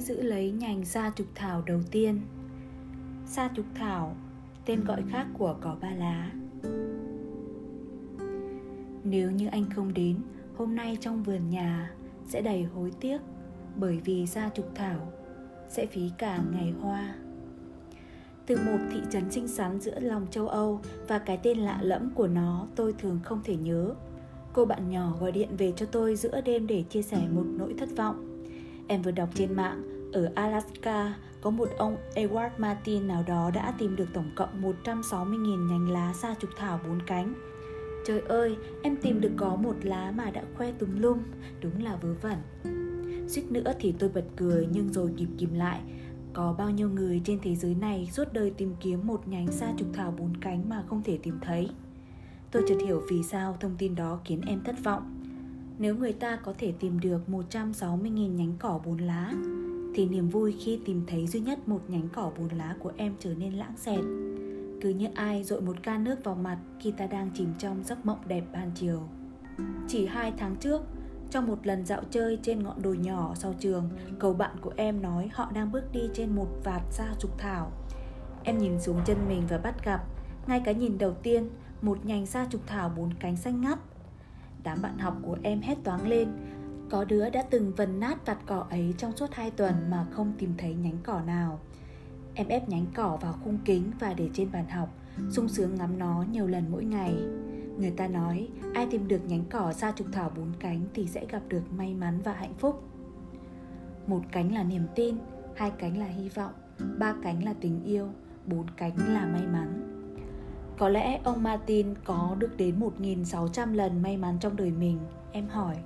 hãy giữ lấy nhành sa trục thảo đầu tiên. Sa trục thảo, tên gọi khác của cỏ ba lá. Nếu như anh không đến, hôm nay trong vườn nhà sẽ đầy hối tiếc bởi vì sa trục thảo sẽ phí cả ngày hoa. Từ một thị trấn xinh xắn giữa lòng châu Âu và cái tên lạ lẫm của nó tôi thường không thể nhớ. Cô bạn nhỏ gọi điện về cho tôi giữa đêm để chia sẻ một nỗi thất vọng. Em vừa đọc trên mạng, ở Alaska có một ông Edward Martin nào đó đã tìm được tổng cộng 160.000 nhánh lá sa trục thảo bốn cánh. Trời ơi, em tìm được có một lá mà đã khoe tùm lum, đúng là vớ vẩn. Suýt nữa thì tôi bật cười nhưng rồi kịp kìm lại có bao nhiêu người trên thế giới này suốt đời tìm kiếm một nhánh sa trục thảo bốn cánh mà không thể tìm thấy Tôi chợt hiểu vì sao thông tin đó khiến em thất vọng Nếu người ta có thể tìm được 160.000 nhánh cỏ bốn lá thì niềm vui khi tìm thấy duy nhất một nhánh cỏ bốn lá của em trở nên lãng xẹt Cứ như ai dội một ca nước vào mặt khi ta đang chìm trong giấc mộng đẹp ban chiều Chỉ hai tháng trước, trong một lần dạo chơi trên ngọn đồi nhỏ sau trường, cầu bạn của em nói họ đang bước đi trên một vạt sa trục thảo. Em nhìn xuống chân mình và bắt gặp, ngay cái nhìn đầu tiên, một nhành sa trục thảo bốn cánh xanh ngắt. Đám bạn học của em hét toáng lên, có đứa đã từng vần nát vạt cỏ ấy trong suốt hai tuần mà không tìm thấy nhánh cỏ nào. Em ép nhánh cỏ vào khung kính và để trên bàn học, sung sướng ngắm nó nhiều lần mỗi ngày. Người ta nói ai tìm được nhánh cỏ ra trục thảo bốn cánh thì sẽ gặp được may mắn và hạnh phúc. Một cánh là niềm tin, hai cánh là hy vọng, ba cánh là tình yêu, bốn cánh là may mắn. Có lẽ ông Martin có được đến 1.600 lần may mắn trong đời mình, em hỏi.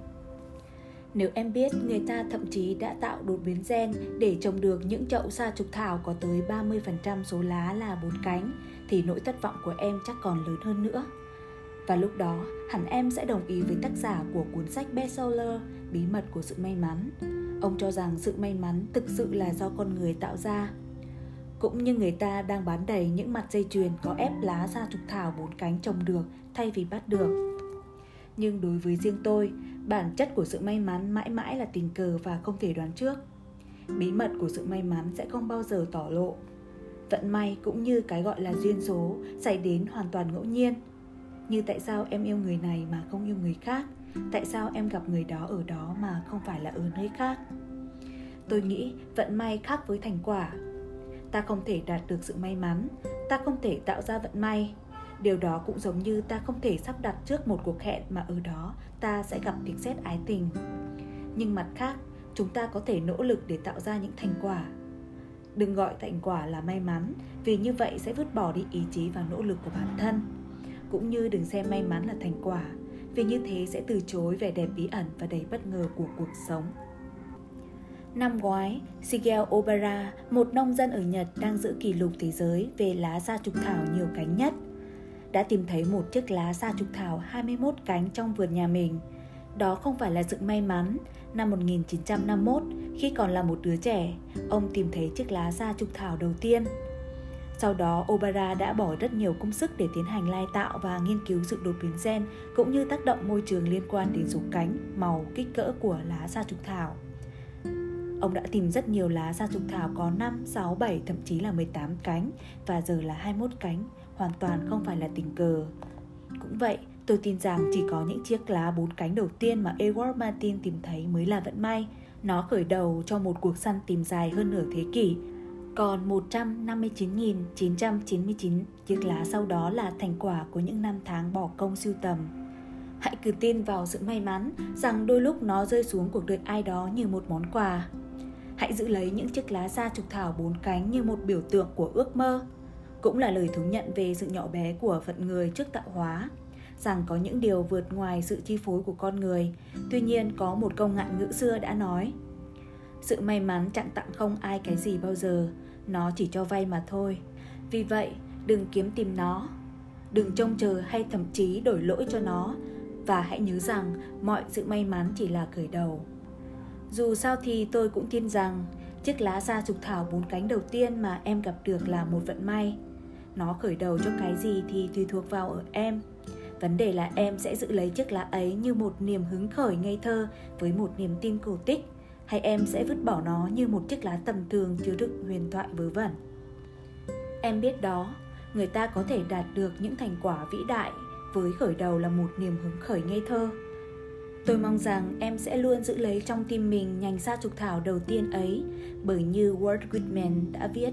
Nếu em biết người ta thậm chí đã tạo đột biến gen để trồng được những chậu sa trục thảo có tới 30% số lá là bốn cánh thì nỗi thất vọng của em chắc còn lớn hơn nữa. Và lúc đó, hẳn em sẽ đồng ý với tác giả của cuốn sách bestseller Bí mật của sự may mắn. Ông cho rằng sự may mắn thực sự là do con người tạo ra. Cũng như người ta đang bán đầy những mặt dây chuyền có ép lá ra trục thảo bốn cánh trồng được thay vì bắt được. Nhưng đối với riêng tôi, bản chất của sự may mắn mãi mãi là tình cờ và không thể đoán trước. Bí mật của sự may mắn sẽ không bao giờ tỏ lộ. Vận may cũng như cái gọi là duyên số xảy đến hoàn toàn ngẫu nhiên – như tại sao em yêu người này mà không yêu người khác? Tại sao em gặp người đó ở đó mà không phải là ở nơi khác? Tôi nghĩ vận may khác với thành quả. Ta không thể đạt được sự may mắn. Ta không thể tạo ra vận may điều đó cũng giống như ta không thể sắp đặt trước một cuộc hẹn mà ở đó ta sẽ gặp tiếng sét ái tình. Nhưng mặt khác chúng ta có thể nỗ lực để tạo ra những thành quả. Đừng gọi thành quả là may mắn vì như vậy sẽ vứt bỏ đi ý chí và nỗ lực của bản thân. Cũng như đừng xem may mắn là thành quả vì như thế sẽ từ chối vẻ đẹp bí ẩn và đầy bất ngờ của cuộc sống. Năm ngoái, Shigeo Obara, một nông dân ở Nhật đang giữ kỷ lục thế giới về lá gia trục thảo nhiều cánh nhất, đã tìm thấy một chiếc lá sa trục thảo 21 cánh trong vườn nhà mình. Đó không phải là sự may mắn. Năm 1951, khi còn là một đứa trẻ, ông tìm thấy chiếc lá sa trục thảo đầu tiên – sau đó, Obara đã bỏ rất nhiều công sức để tiến hành lai tạo và nghiên cứu sự đột biến gen cũng như tác động môi trường liên quan đến số cánh, màu, kích cỡ của lá sa trục thảo. Ông đã tìm rất nhiều lá sa trục thảo có 5, 6, 7, thậm chí là 18 cánh và giờ là 21 cánh, hoàn toàn không phải là tình cờ. Cũng vậy, tôi tin rằng chỉ có những chiếc lá bốn cánh đầu tiên mà Edward Martin tìm thấy mới là vận may. Nó khởi đầu cho một cuộc săn tìm dài hơn nửa thế kỷ còn 159.999 chiếc lá sau đó là thành quả của những năm tháng bỏ công sưu tầm. Hãy cứ tin vào sự may mắn rằng đôi lúc nó rơi xuống cuộc đời ai đó như một món quà. Hãy giữ lấy những chiếc lá da trục thảo bốn cánh như một biểu tượng của ước mơ. Cũng là lời thú nhận về sự nhỏ bé của phận người trước tạo hóa. Rằng có những điều vượt ngoài sự chi phối của con người. Tuy nhiên, có một câu ngạn ngữ xưa đã nói, sự may mắn chẳng tặng không ai cái gì bao giờ, nó chỉ cho vay mà thôi. Vì vậy đừng kiếm tìm nó. Đừng trông chờ hay thậm chí đổi lỗi cho nó. Và hãy nhớ rằng mọi sự may mắn chỉ là khởi đầu. Dù sao thì tôi cũng tin rằng chiếc lá da trục thảo bốn cánh đầu tiên mà em gặp được là một vận may nó khởi đầu cho cái gì thì tùy thuộc vào ở em. Vấn đề là em sẽ giữ lấy chiếc lá ấy như một niềm hứng khởi ngây thơ với một niềm tin cổ tích, hay em sẽ vứt bỏ nó như một chiếc lá tầm thường chứa đựng huyền thoại vớ vẩn? Em biết đó, người ta có thể đạt được những thành quả vĩ đại với khởi đầu là một niềm hứng khởi ngây thơ. Tôi mong rằng em sẽ luôn giữ lấy trong tim mình nhành sa trục thảo đầu tiên ấy bởi như walt whitman đã viết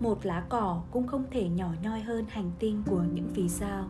một lá cỏ cũng không thể nhỏ nhoi hơn hành tinh của những vì sao.